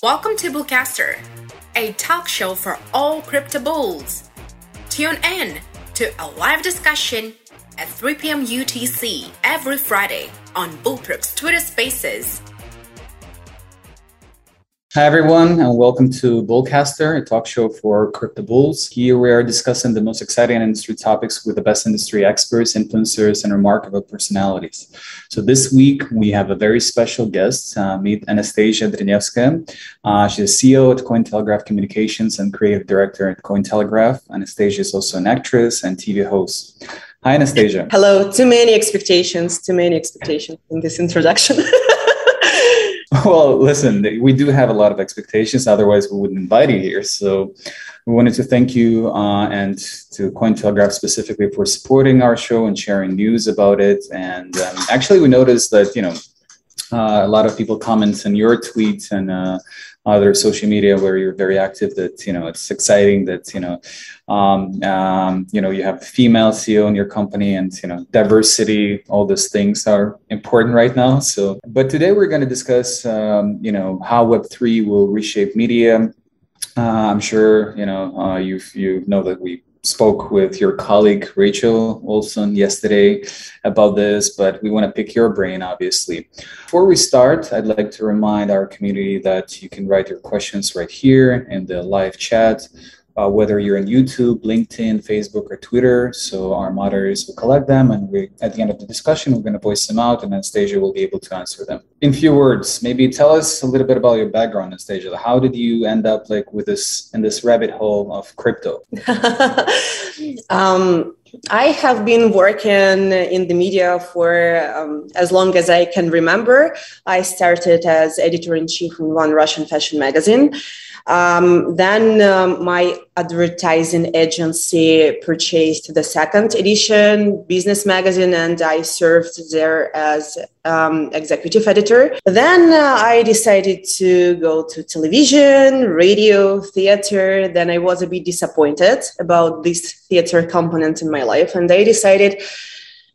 Welcome to Bullcaster, a talk show for all crypto bulls. Tune in to a live discussion at 3 p.m. UTC every Friday on BullPerks Twitter Spaces. Hi, everyone, and welcome to Bullcaster, a talk show for crypto bulls. Here we are discussing the most exciting industry topics with the best industry experts, influencers, and remarkable personalities. So this week we have a very special guest. Uh, meet Anastacia Drinevska. Uh, she's the CEO at Cointelegraph Communications and creative director at Cointelegraph. Anastacia is also an actress and TV host. Hi, Anastacia. Hello. Too many expectations. Too many expectations in this introduction. Well, listen, we do have a lot of expectations. Otherwise, we wouldn't invite you here. So, we wanted to thank you uh, and to Cointelegraph specifically for supporting our show and sharing news about it. And um, actually, we noticed that you know uh, a lot of people comments on your tweets and uh, other social media where you're very active that you know it's exciting that you know um, um, you know you have female ceo in your company and you know diversity all those things are important right now. So but today we're going to discuss um, you know how web3 will reshape media. Uh, i'm sure you know uh, you you know that we spoke with your colleague Rachel Wolfson yesterday about this, but we want to pick your brain, obviously. Before we start, I'd like to remind our community that you can write your questions right here in the live chat uh, whether you're in YouTube, LinkedIn, Facebook, or Twitter. So our moderators will collect them, and we, at the end of the discussion, we're going to voice them out, and Anastacia will be able to answer them. In few words, maybe tell us a little bit about your background, Anastacia. How did you end up like with this in this rabbit hole of crypto? um, I have been working in the media for um, as long as I can remember. I started as editor in chief in one Russian fashion magazine. Um, then um, my advertising agency purchased the second edition business magazine, and I served there as um, executive editor. Then uh, I decided to go to television, radio, theater. Then I was a bit disappointed about this theater component in my life, and I decided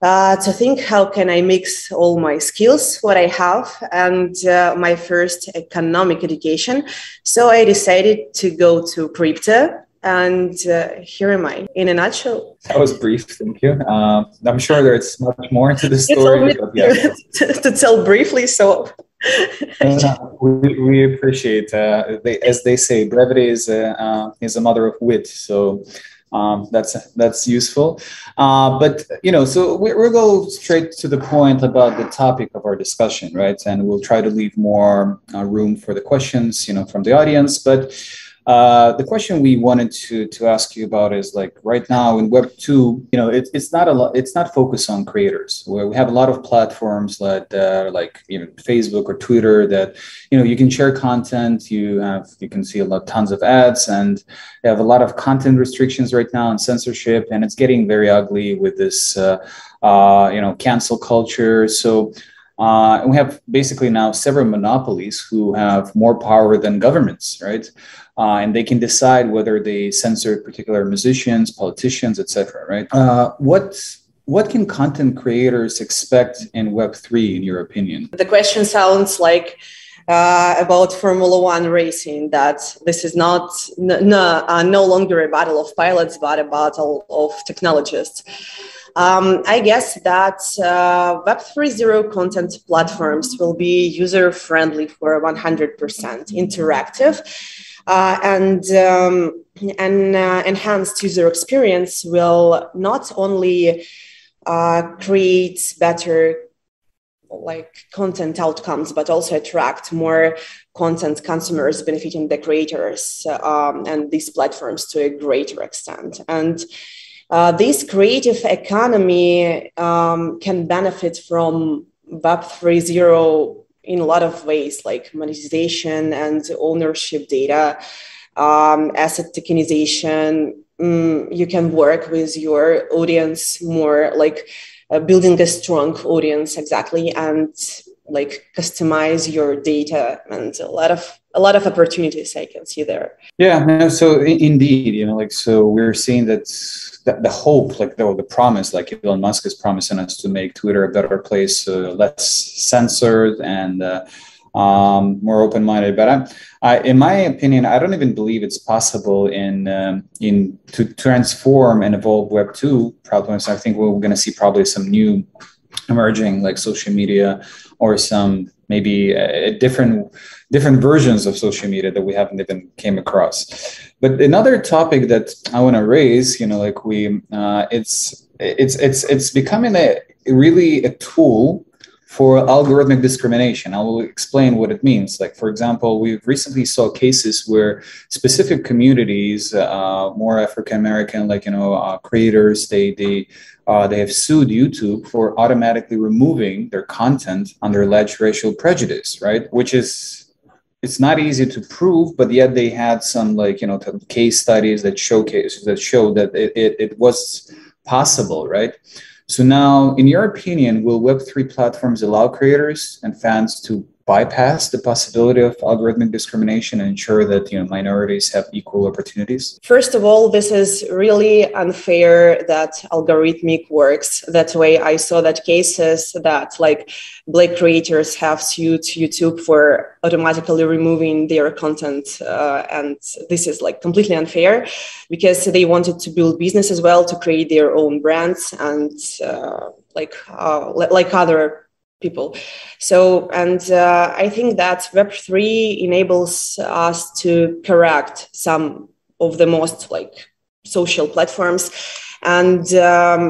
uh, to think how can I mix all my skills, what I have, and uh, my first economic education. So I decided to go to crypto. And uh, here am I in a nutshell. That was brief, thank you. Uh, I'm sure there's much more to the story. But yeah. to, to, tell briefly, so uh, we, we appreciate, uh, they, as they say, brevity is a, is a mother of wit. So um, that's that's useful. Uh, but you know, so we, we'll go straight to the point about the topic of our discussion, right? And we'll try to leave more uh, room for the questions, you know, from the audience. But uh, the question we wanted to to ask you about is like right now in Web two, you know, it, it's not a lot. It's not focused on creators. Where we have a lot of platforms that uh, like even Facebook or Twitter that you know you can share content. You have you can see a lot tons of ads, and they have a lot of content restrictions right now and censorship, and it's getting very ugly with this uh, uh you know cancel culture. So. Uh, and we have basically now several monopolies who have more power than governments, right? Uh, and they can decide whether they censor particular musicians, politicians, etc. Right? Uh, what what can content creators expect in Web three, in your opinion? The question sounds like. Uh, about Formula One racing, that this is not no, uh, no longer a battle of pilots, but a battle of technologists. Um, I guess that uh, Web 3.0 content platforms will be user friendly for 100% interactive uh, and um, and uh, enhanced user experience will not only uh, create better like content outcomes but also attract more content consumers benefiting the creators um, and these platforms to a greater extent. And uh, this creative economy um, can benefit from web 3.0 in a lot of ways, like monetization and ownership data, um, asset tokenization. Mm, you can work with your audience more, like uh, building a strong audience exactly, and like customize your data and a lot of a lot of opportunities I can see there. Yeah, no, so indeed, you know, like so we're seeing that the, hope, like the, the promise, like Elon Musk is promising us to make Twitter a better place, uh, less censored, and uh, um, more open-minded. But I'm, I, in my opinion, I don't even believe it's possible in um, in to transform and evolve Web two problems. I think we're going to see probably some new emerging like social media or some maybe a different different versions of social media that we haven't even came across but another topic that i want to raise you know like we uh, it's it's it's it's becoming a really a tool for algorithmic discrimination. I will explain what it means. Like, for example, we've recently saw cases where specific communities, uh, more African American, like you know, uh, creators, they they uh, they have sued YouTube for automatically removing their content under alleged racial prejudice, right? Which is it's not easy to prove, but yet they had some like you know case studies that showcase that show that it, it, it was possible, right? So now, in your opinion, will Web3 platforms allow creators and fans to bypass the possibility of algorithmic discrimination and ensure that you know minorities have equal opportunities? First of all this is really unfair that algorithmic works that way. I saw that cases that like black creators have sued youtube for automatically removing their content uh, and this is like completely unfair because they wanted to build business as well to create their own brands and uh, like uh, like other people. So, and uh, I think that Web3 enables us to correct some of the most like social platforms. And um,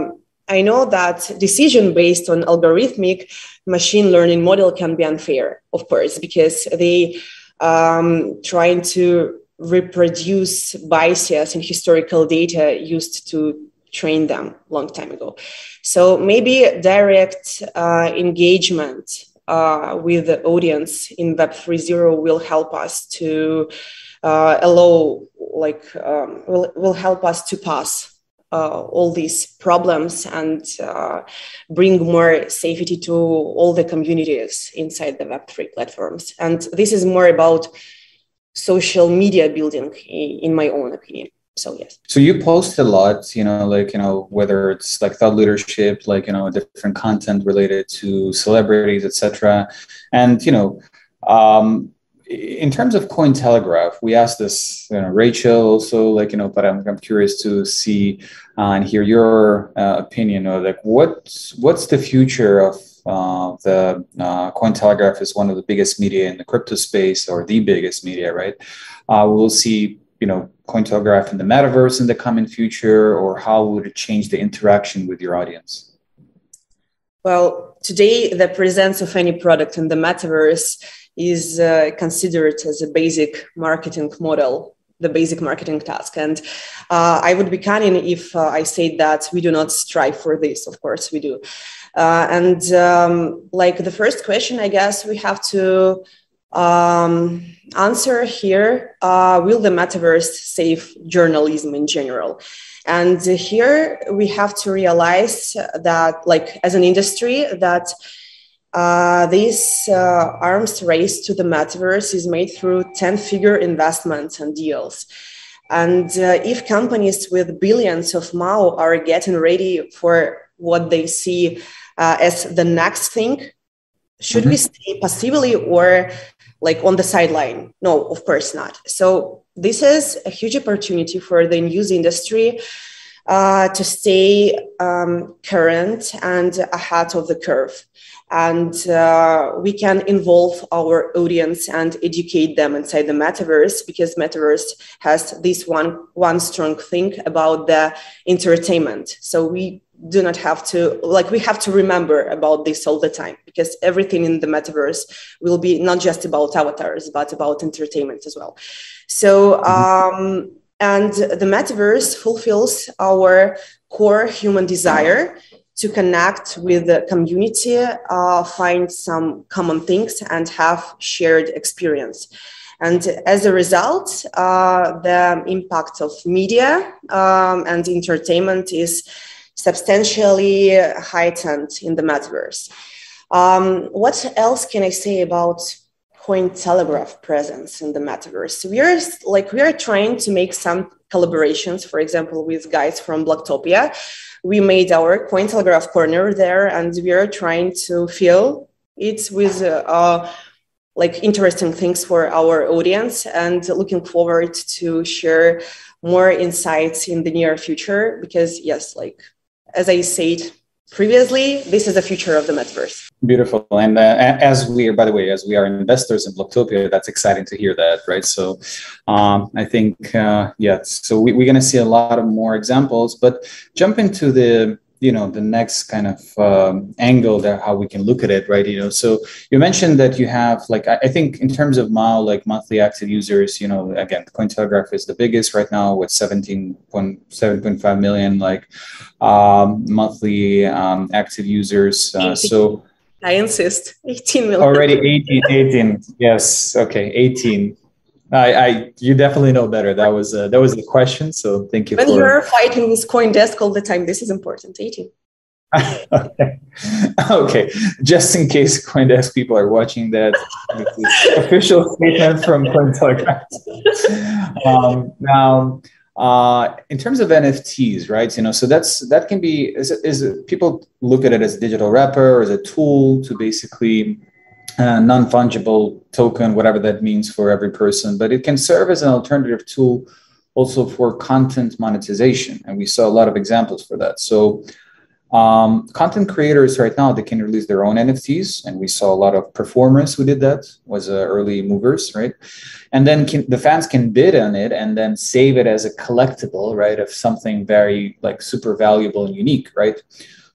I know that decision based on algorithmic machine learning model can be unfair, of course, because they um, trying to reproduce biases in historical data used to train them long time ago. So maybe direct uh, engagement uh, with the audience in Web 3.0 will help us to uh, allow, like, um, will, will help us to pass uh, all these problems and uh, bring more safety to all the communities inside the Web3 platforms. And this is more about social media building, in my own opinion so yes so you post a lot you know like you know whether it's like thought leadership like you know different content related to celebrities etc and you know um in terms of cointelegraph we asked this you know rachel also like you know but i'm, I'm curious to see uh, and hear your uh, opinion of like what what's the future of uh, the uh, Cointelegraph is one of the biggest media in the crypto space, or the biggest media, right? Uh, we'll see you know cointelegraph in the metaverse in the coming future or how would it change the interaction with your audience? Well today the presence of any product in the metaverse is uh, considered as a basic marketing model the basic marketing task. And uh, i would be cunning if uh, i say that we do not strive for this. Of course we do. Uh, and um, like the first question i guess we have to um, answer here uh, Will the metaverse save journalism in general? And here we have to realize that, like, as an industry, that uh, this uh, arms race to the metaverse is made through 10 figure investments and deals. And uh, if companies with billions of MAU are getting ready for what they see uh, as the next thing, should mm-hmm. we stay passively or like on the sideline. No, of course not. So this is a huge opportunity for the news industry uh, to stay um, current and ahead of the curve. And uh, we can involve our audience and educate them inside the metaverse because metaverse has this one one strong thing about the entertainment. So we do not have to like we have to remember about this all the time because everything in the metaverse will be not just about avatars but about entertainment as well so mm-hmm. um, and the metaverse fulfills our core human desire to connect with the community uh, find some common things and have shared experience and as a result uh, the impact of media um, and entertainment is substantially heightened in the metaverse. Um, what else can I say about Cointelegraph presence in the metaverse? We are like we are trying to make some collaborations, for example, with guys from Blocktopia. We made our Cointelegraph corner there, and we are trying to fill it with uh, like interesting things for our audience and looking forward to share more insights in the near future because yes like as i said previously this is the future of the metaverse. Beautiful. And uh, as we are by the way as we are investors in blocktopia that's exciting to hear that right? So um, i think uh, so we, we're going to see a lot of more examples but jump into the you know the next kind of um, angle that how we can look at it right you know so you mentioned that you have like I, I think in terms of mao like monthly active users you know again cointelegraph is the biggest right now with 17.7.5 million like um, monthly um, active users uh, so I insist 18 million. Already 18, 18. Yes. Okay. 18. I, I, you definitely know better. That was uh, that was the question. So thank you. When for... you're fighting with CoinDesk all the time, this is important. 18. okay. okay. Just in case CoinDesk people are watching that official statement from Cointelegraph. um, now, uh, in terms of NFTs, right? You know, so that's that can be is, is people look at it as a digital wrapper or as a tool to basically uh, non-fungible token, whatever that means for every person, but it can serve as an alternative tool also for content monetization. And we saw a lot of examples for that. So um, content creators right now, they can release their own NFTs. And we saw a lot of performers who did that, was uh, early movers, right? And then can, the fans can bid on it and then save it as a collectible, right? Of something very like super valuable and unique, right?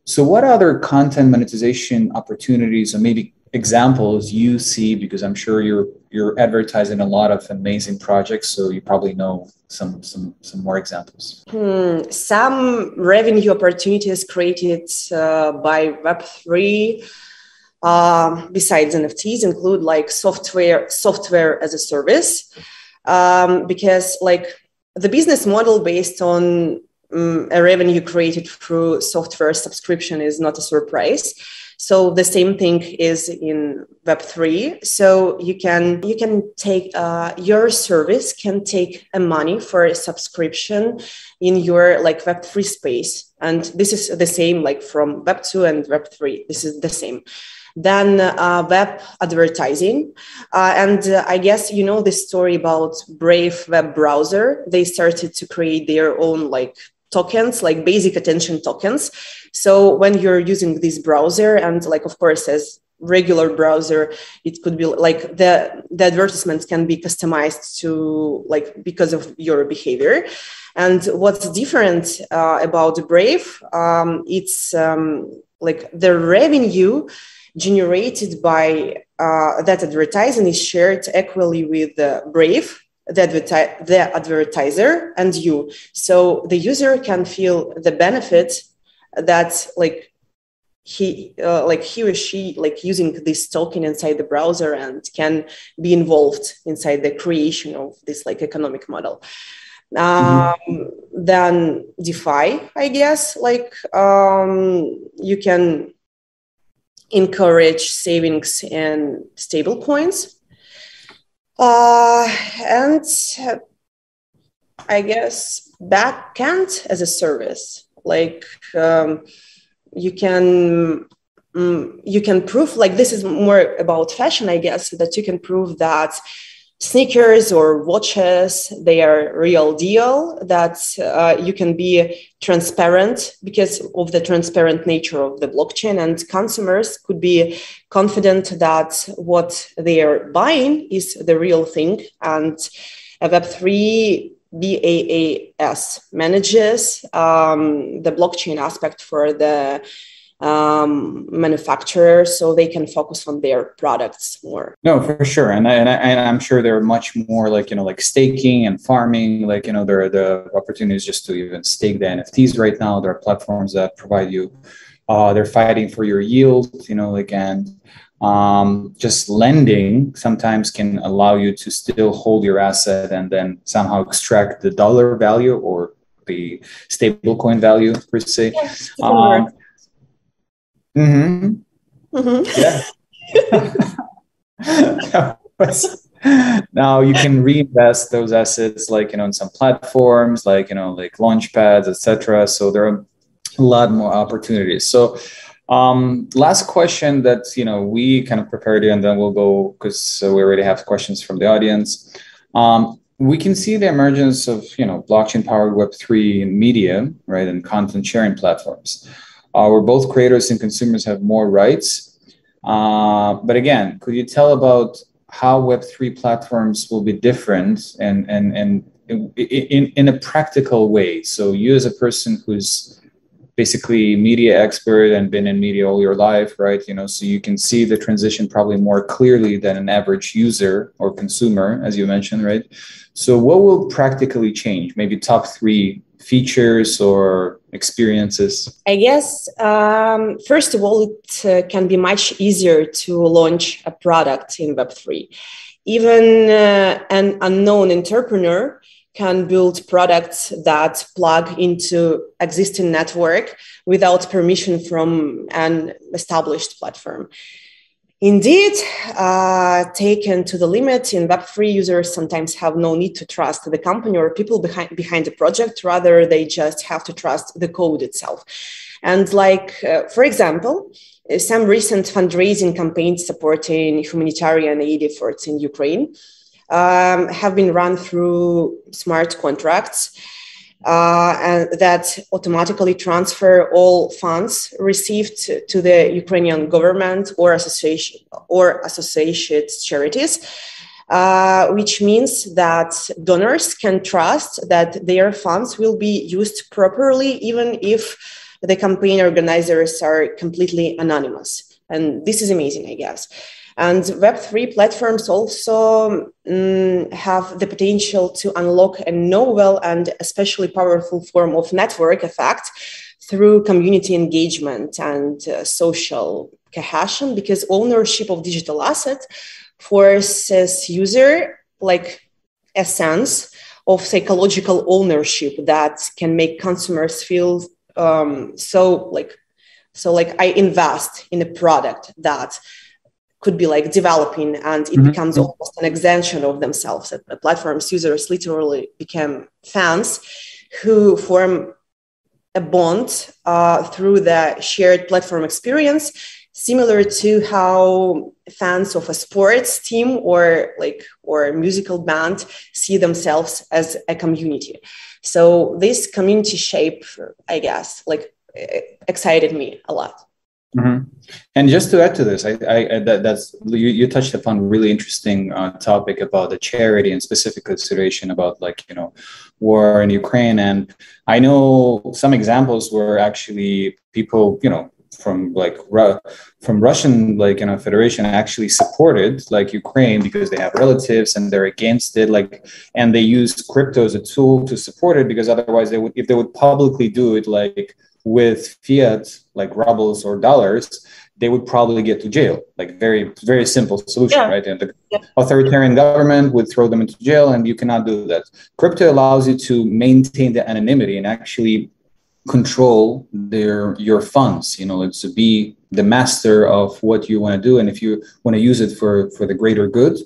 So what other content monetization opportunities or maybe examples you see because i'm sure you're you're advertising a lot of amazing projects so you probably know some some some more examples hmm. some revenue opportunities created uh, by web3 uh, besides nfts include like software software as a service um, because like the business model based on um, a revenue created through software subscription is not a surprise so the same thing is in Web3. So you can you can take uh, your service can take a money for a subscription in your like Web3 space, and this is the same like from Web2 and Web3. This is the same then uh, web advertising. Uh, and uh, I guess you know the story about Brave web browser. They started to create their own like tokens, like basic attention tokens. So when you're using this browser, and like of course as regular browser, it could be like the the advertisements can be customized to like because of your behavior. And what's different uh, about Brave, um, it's um, like the revenue generated by uh, that advertising is shared equally with uh, Brave the, adverti- the advertiser and you. So the user can feel the benefit that like he uh, like he or she like using this token inside the browser and can be involved inside the creation of this like economic model. Um, mm-hmm. then defi i guess like um, you can encourage savings in stable coins uh, and I guess backend as a service, like um, you can um, you can prove like this is more about fashion, I guess, that you can prove that sneakers or watches they are real deal that uh, you can be transparent because of the transparent nature of the blockchain. And consumers could be confident that what they are buying is the real thing. And web3 baas manages um, the blockchain aspect for the um, manufacturers so they can focus on their products more. No, for sure, and I, and, I, and I'm sure there are much more like you know like staking and farming. Like you know there are the opportunities just to even stake the NFTs right now. There are platforms that provide you. Uh, they're fighting for your yield, you know, like and um, just lending sometimes can allow you to still hold your asset and then somehow extract the dollar value or the stable coin value per se. Yes, um, Mm-hmm. mm-hmm. Yeah. now you can reinvest those assets like you know in some platforms like you know like launch pads etc so there are a lot more opportunities so Um, last question that you know we kind of prepared you and then we'll go because uh, we already have questions from the audience. Um, we can see the emergence of you know blockchain powered Web three media, right, and content sharing platforms, uh, where both creators and consumers have more rights. Uh, but again, could you tell about how Web three platforms will be different and and and in, in, in a practical way? So you as a person who's basically media expert and been in media all your life, right? You know, so you can see the transition probably more clearly than an average user or consumer, as you mentioned, right? So, what will practically change? Maybe top three features or experiences? I guess, um, first of all, it uh, can be much easier to launch a product in Web3. Even uh, an unknown entrepreneur can build products that plug into existing network without permission from an established platform. Indeed, uh, taken to the limit in Web3, users sometimes have no need to trust the company or people behind, behind the project. Rather, they just have to trust the code itself. And like, uh, for example, some recent fundraising campaigns supporting humanitarian aid efforts in Ukraine um, have been run through smart contracts uh, that automatically transfer all funds received to the Ukrainian government or association or associated charities. Uh, which means that donors can trust that their funds will be used properly, even if the campaign organizers are completely anonymous. And this is amazing, I guess. And Web3 platforms also um, have the potential to unlock a novel and especially powerful form of network effect through community engagement and uh, social cohesion because ownership of digital asset forces user like a sense of psychological ownership that can make consumers feel um, so like so like i invest in a product that could be like developing and it mm-hmm. becomes almost an extension of themselves. That the platform's users literally become fans who form a bond uh, through the shared platform experience, similar to how fans of a sports team or like or a musical band see themselves as a community. So this community shape, I guess, like excited me a lot. Mm-hmm. And just to add to this, I, I that, that's you, you touched upon a really interesting uh, topic about the charity and specific consideration about like you know war in Ukraine, and I know some examples where actually people you know from like from Russian like you know Federation actually supported like Ukraine because they have relatives and they're against it like and they use crypto as a tool to support it because otherwise they would if they would publicly do it like with fiat like rubles or dollars they would probably get to jail like very very simple solution yeah. right and the yeah. authoritarian government would throw them into jail and you cannot do that crypto allows you to maintain the anonymity and actually control their your funds you know it's to be the master of what you want to do and if you want to use it for for the greater good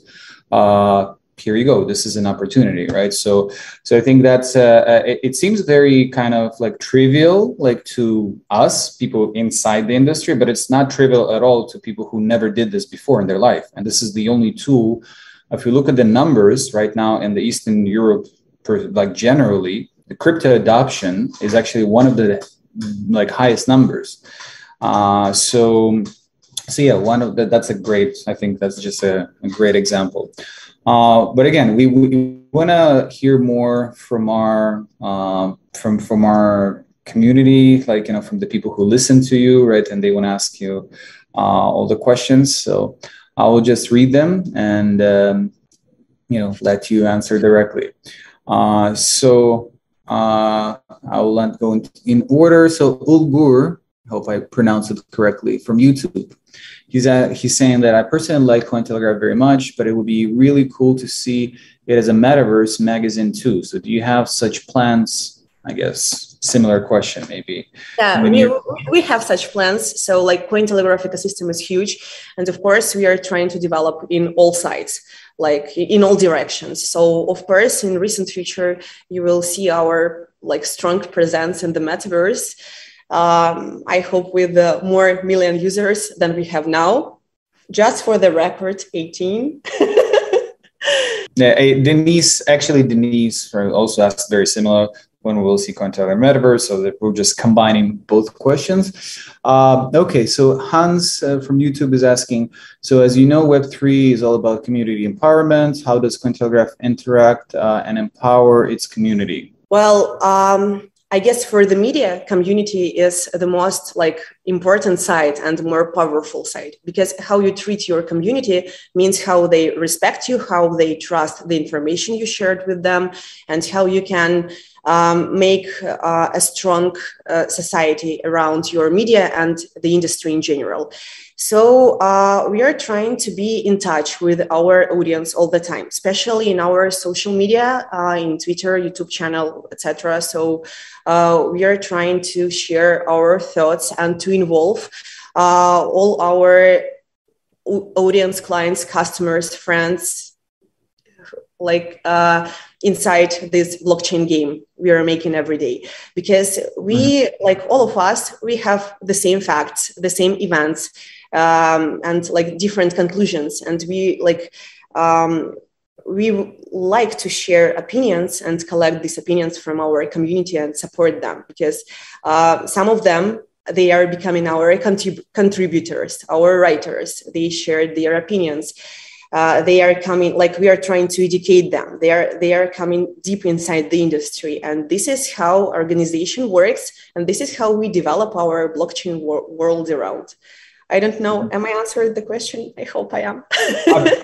uh, here you go this is an opportunity right? So so i think that's uh, uh, it, it, seems very kind of like trivial like to us people inside the industry but it's not trivial at all to people who never did this before in their life. And this is the only tool if you look at the numbers right now in the eastern europe per, like generally the crypto adoption is actually one of the like highest numbers. Uh, so so yeah one of the, that's a great i think that's just a, a great example uh, but again, we, we want to hear more from our uh, from from our community, like you know, from the people who listen to you, right? And they want to ask you uh, all the questions. So I will just read them and um, you know let you answer directly. Uh, so uh, I will not go in, in order. So Ulgur, hope I pronounce it correctly, from YouTube he's at, he's saying that I personally like Cointelegraph very much, but it would be really cool to see it as a metaverse magazine too. So do you have such plans? I guess similar question maybe. Yeah, we, we have such plans. So like Cointelegraph ecosystem is huge, and of course we are trying to develop in all sides like in all directions so of course in recent future you will see our like strong presence in the metaverse Um, I hope with uh, more million users than we have now. Just for the record, 18. yeah, Denise, actually, Denise also asked very similar when we will see Cointelegraph Metaverse, so that we're just combining both questions. Um, okay, so Hans uh, from YouTube is asking, so as you know, Web3 is all about community empowerment. How does Cointelegraph interact uh, and empower its community? Well, um, I guess for the media community is the most like important side and more powerful side because how you treat your community means how they respect you, how they trust the information you shared with them, and how you can um, make uh, a strong uh, society around your media and the industry in general. So uh, we are trying to be in touch with our audience all the time, especially in our social media, uh, in Twitter, YouTube channel, etc. So uh, we are trying to share our thoughts and to involve uh, all our audience, clients, customers, friends, like uh, inside this blockchain game we are making every day because we mm-hmm. like all of us we have the same facts the same events um, and like different conclusions. And we like um, we like to share opinions and collect these opinions from our community and support them because uh, some of them they are becoming our contrib- contributors our writers. They share their opinions. Uh, they are coming like we are trying to educate them. They are they are coming deep inside the industry. And this is how organization works. And this is how we develop our blockchain wor- world around i don't know. Am i answered the question? I hope i am.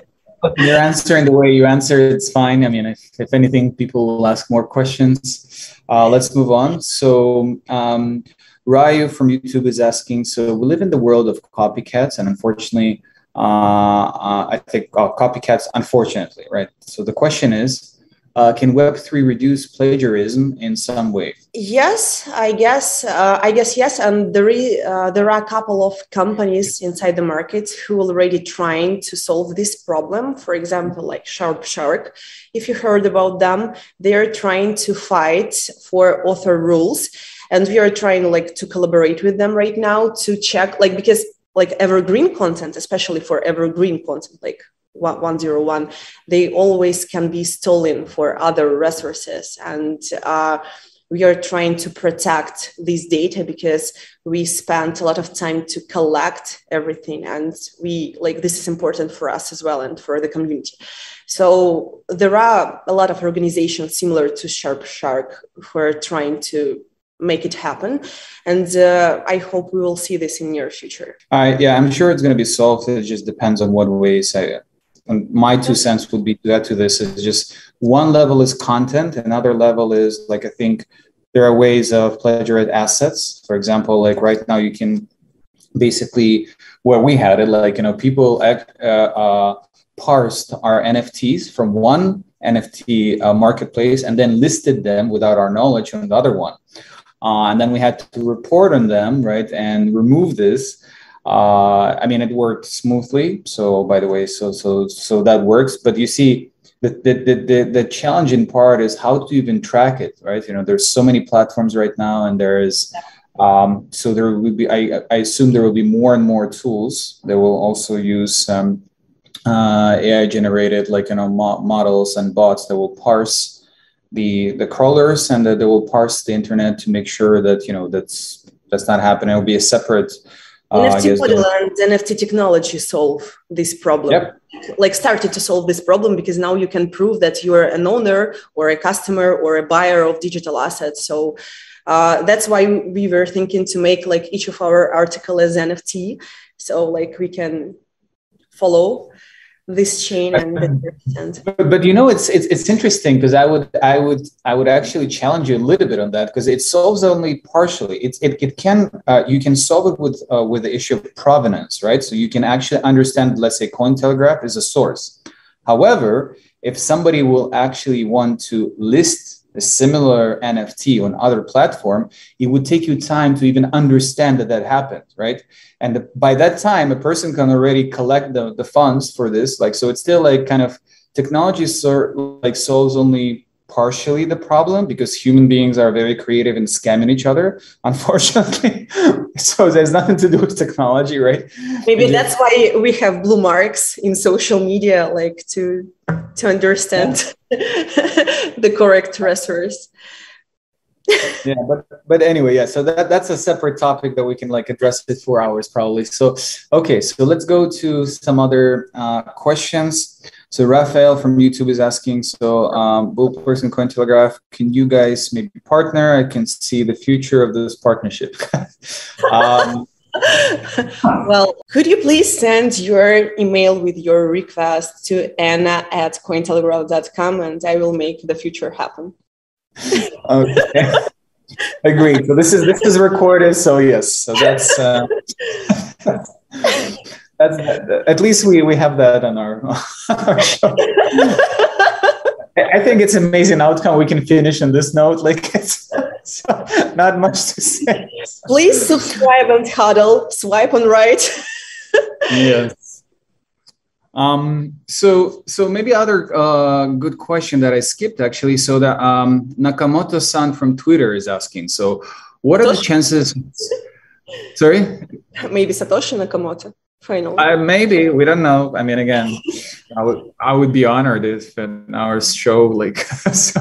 You're answering the way you answer it's fine. I mean if, if anything people will ask more questions. Uh, let's move on. So um, Ryu from YouTube is asking, so we live in the world of copycats, and unfortunately, uh, uh, I think uh, copycats, unfortunately, right? So the question is, uh, can Web3 reduce plagiarism in some way? Yes, I guess. Uh, I guess yes, and there is, uh, there are a couple of companies inside the market who are already trying to solve this problem. For example, like Sharp Shark. If you heard about them, they are trying to fight for author rules, and we are trying like to collaborate with them right now to check like because like evergreen content, especially for evergreen content, like 101, they always can be stolen for other resources. And uh, we are trying to protect this data because we spent a lot of time to collect everything. And we like this is important for us as well and for the community. So there are a lot of organizations similar to sharp shark who are trying to make it happen. And uh, i hope we will see this in near future. Uh, yeah i'm sure it's going to be solved. It just depends on what ways I, my two cents would be to add to this is just one level is content another level is like i think there are ways of plagiarized assets for example like right now you can basically where we had it like you know people uh, uh, parsed our nfts from one nft uh, marketplace and then listed them without our knowledge on the other one uh, and then we had to report on them, right, and remove this. Uh, I mean, it worked smoothly. So, by the way, so so so that works. But you see, the the the the challenging part is how to even track it, right? You know, there's so many platforms right now, and there is. Um, so there will be, I, I assume there will be more and more tools that will also use um, uh, AI generated, like you know, mo- models and bots that will parse the the crawlers and that they will parse the internet to make sure that you know that's that's not happening. It will be a separate. Uh, NFT model and NFT technology solve this problem. Yep. Like started to solve this problem because now you can prove that you are an owner or a customer or a buyer of digital assets. So uh, that's why we were thinking to make like each of our article as NFT. So like we can follow this chain and but, but, you know it's it's, it's interesting because i would i would i would actually challenge you a little bit on that because it solves only partially. It's it, it can uh, you can solve it with uh, with the issue of provenance right? So you can actually understand let's say cointelegraph is a source. However if somebody will actually want to list a similar NFT on other platform, it would take you time to even understand that that happened, right? And by that time, a person can already collect the, the funds for this. Like, so it's still like kind of technology sort like solves only partially the problem because human beings are very creative in scamming each other, unfortunately. so there's nothing to do with technology, right? Maybe that's why we have blue marks in social media, like to to understand the correct resource. yeah but but anyway yeah so that that's a separate topic that we can like address it for hours probably so okay so let's go to some other uh, questions so Raphael from YouTube is asking, so um, and Cointelegraph, can you guys maybe partner? I can see the future of this partnership. um, well, could you please send your email with your request to Anna at Cointelegraph.com and I will make the future happen. okay. Agreed. So this is this is recorded. So yes. So that's uh, that's at least we we have that on our, our show. I think it's amazing outcome we can finish on this note. Like it's not much to say. Please subscribe and huddle. Swipe on right. yes. Um, so so maybe other uh, good question that I skipped actually. So that um, Nakamoto-san from Twitter is asking. So what are the chances? Sorry. Maybe Satoshi Nakamoto final? Uh, maybe we don't know. I mean, again, I would I would be honored if in our show like. so,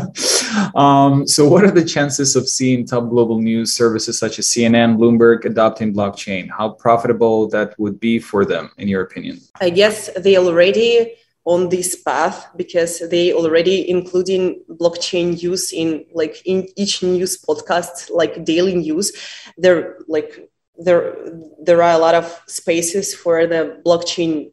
um, so, what are the chances of seeing top global news services such as CNN, Bloomberg adopting blockchain? How profitable that would be for them, in your opinion? I guess they already on this path because they already including blockchain use in like in each news podcast like daily news they're like there there are a lot of spaces for the blockchain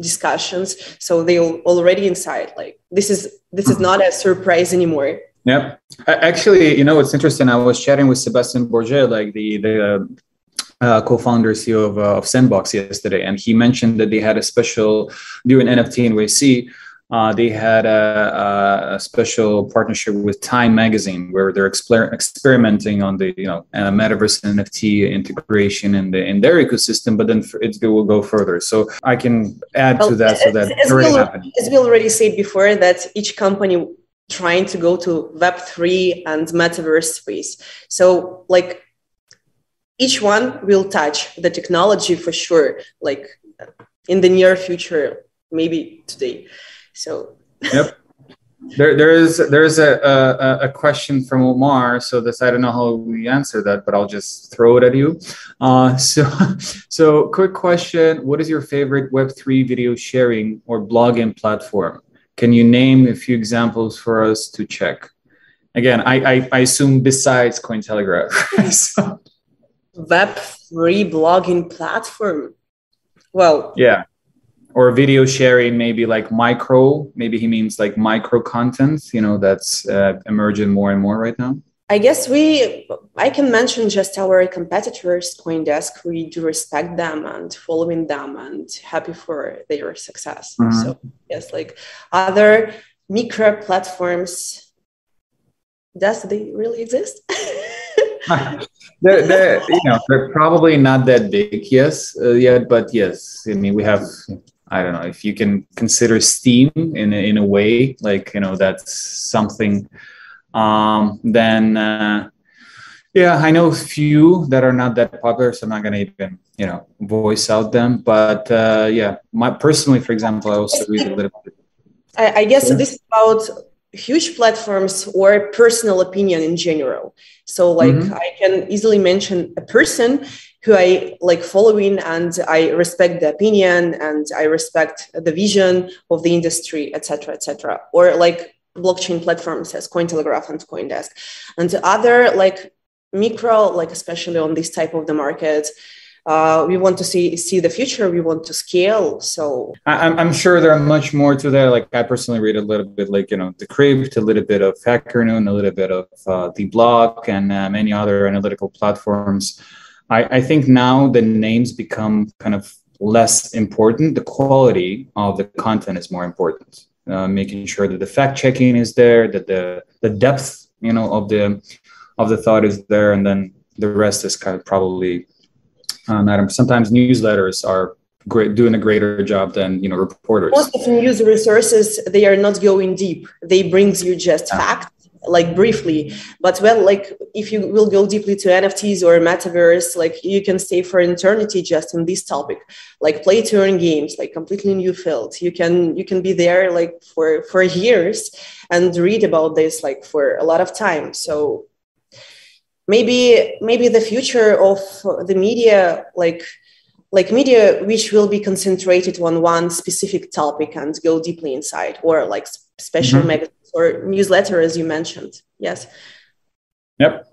discussions so they are already inside like this is this is not a surprise anymore. Yep. Actually you know what's interesting i was chatting with sebastian borget like the the uh, co-founder CEO of, uh, of Sandbox yesterday, and he mentioned that they had a special during NFT NYC uh, they had a, a, special partnership with Time Magazine where they're exper- experimenting on the you know uh, metaverse NFT integration in the in their ecosystem, but then it will go further. So I can add well, to that so that as, already we, as we already said before, that each company trying to go to Web three and metaverse space. So like each one will touch the technology for sure, like in the near future, maybe today. So. Yep. There, there is there is a, a, a question from Omar. So this I don't know how we answer that, but I'll just throw it at you. Uh, so so quick question: What is your favorite Web three video sharing or blogging platform? Can you name a few examples for us to check? Again, I I, I assume besides Cointelegraph. so. Web three blogging platform. Well, yeah or video sharing maybe like micro maybe he means like micro content you know that's uh, emerging more and more right now? I guess we i can mention just our competitors coindesk we do respect them and following them and happy for their success. Mm-hmm. so yes like other micro platforms does they really exist? They're, they're, you know they're probably not that big yes uh, yet but yes i mean we have I don't know if you can consider Steem in a, in a way, like you know that's something. Um, then uh, yeah, I know a few that are not that popular, so I'm not gonna even you know voice out them. But uh, yeah, my personally, for example, I also read a little bit. I, I guess this is about huge platforms or personal opinion in general. So like mm-hmm. I can easily mention a person who I like following and I respect the opinion and I respect the vision of the industry, etc., etc. Or like blockchain platforms as Cointelegraph and CoinDesk, and other like micro, like especially on this type of the market. Uh, we want to see see the future. We want to scale. So I'm, I'm sure there are much more to that. Like I personally read a little bit, like you know, Decrypt, a little bit of HackerNoon, a little bit of uh, the block, and uh, many other analytical platforms. I, I think now the names become kind of less important. The quality of the content is more important. Uh, making sure that the fact checking is there, that the the depth, you know, of the of the thought is there, and then the rest is kind of probably uh. Sometimes newsletters are great, doing a greater job than you know reporters. Most of the news resources they are not going deep. They brings you just yeah. facts like briefly. But well like if you will go deeply to nfts or metaverse like you can stay for eternity just in this topic. Like play to earn games like completely new field. You can you can be there like for for years and read about this like for a lot of time. So maybe maybe the future of the media like like media which will be concentrated on one specific topic and go deeply inside or like special mm-hmm or newsletter, as you mentioned. Yes. Yep.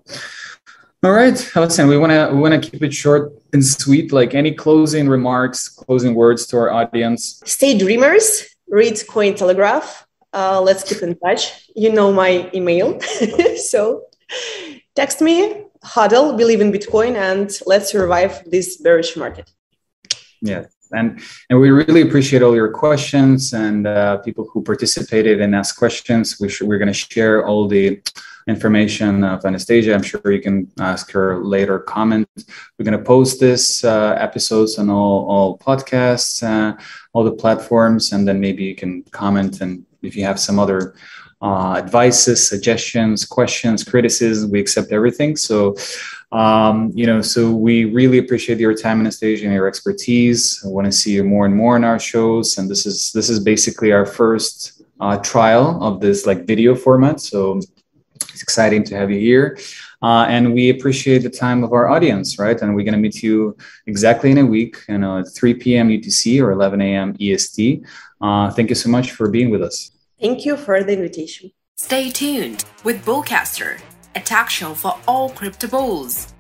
All right, Alison, we want to we want to keep it short and sweet. Like any closing remarks, closing words to our audience. Stay dreamers. Read Cointelegraph. Uh, let's keep in touch. You know my email, so text me. Hodl, believe in Bitcoin, and let's survive this bearish market. Yeah, and and we really appreciate all your questions and uh, people who participated and asked questions. We we're going to share all the information of Anastacia. I'm sure you can ask her later comment. We're going to post this uh, episodes on all all podcasts, uh, all the platforms, and then maybe you can comment and if you have some other uh, advices, suggestions, questions, criticism. We accept everything. So um, you know, so we really appreciate your time, Anastacia, and your expertise. I want to see you more and more in our shows, and this is this is basically our first uh, trial of this like video format. So it's exciting to have you here. Uh, and we appreciate the time of our audience, right? And we're going to meet you exactly in a week, you know, at 3 p.m. UTC or 11 a.m. EST. Uh, thank you so much for being with us. Thank you for the invitation. Stay tuned with BullCaster a talk show for all crypto bulls.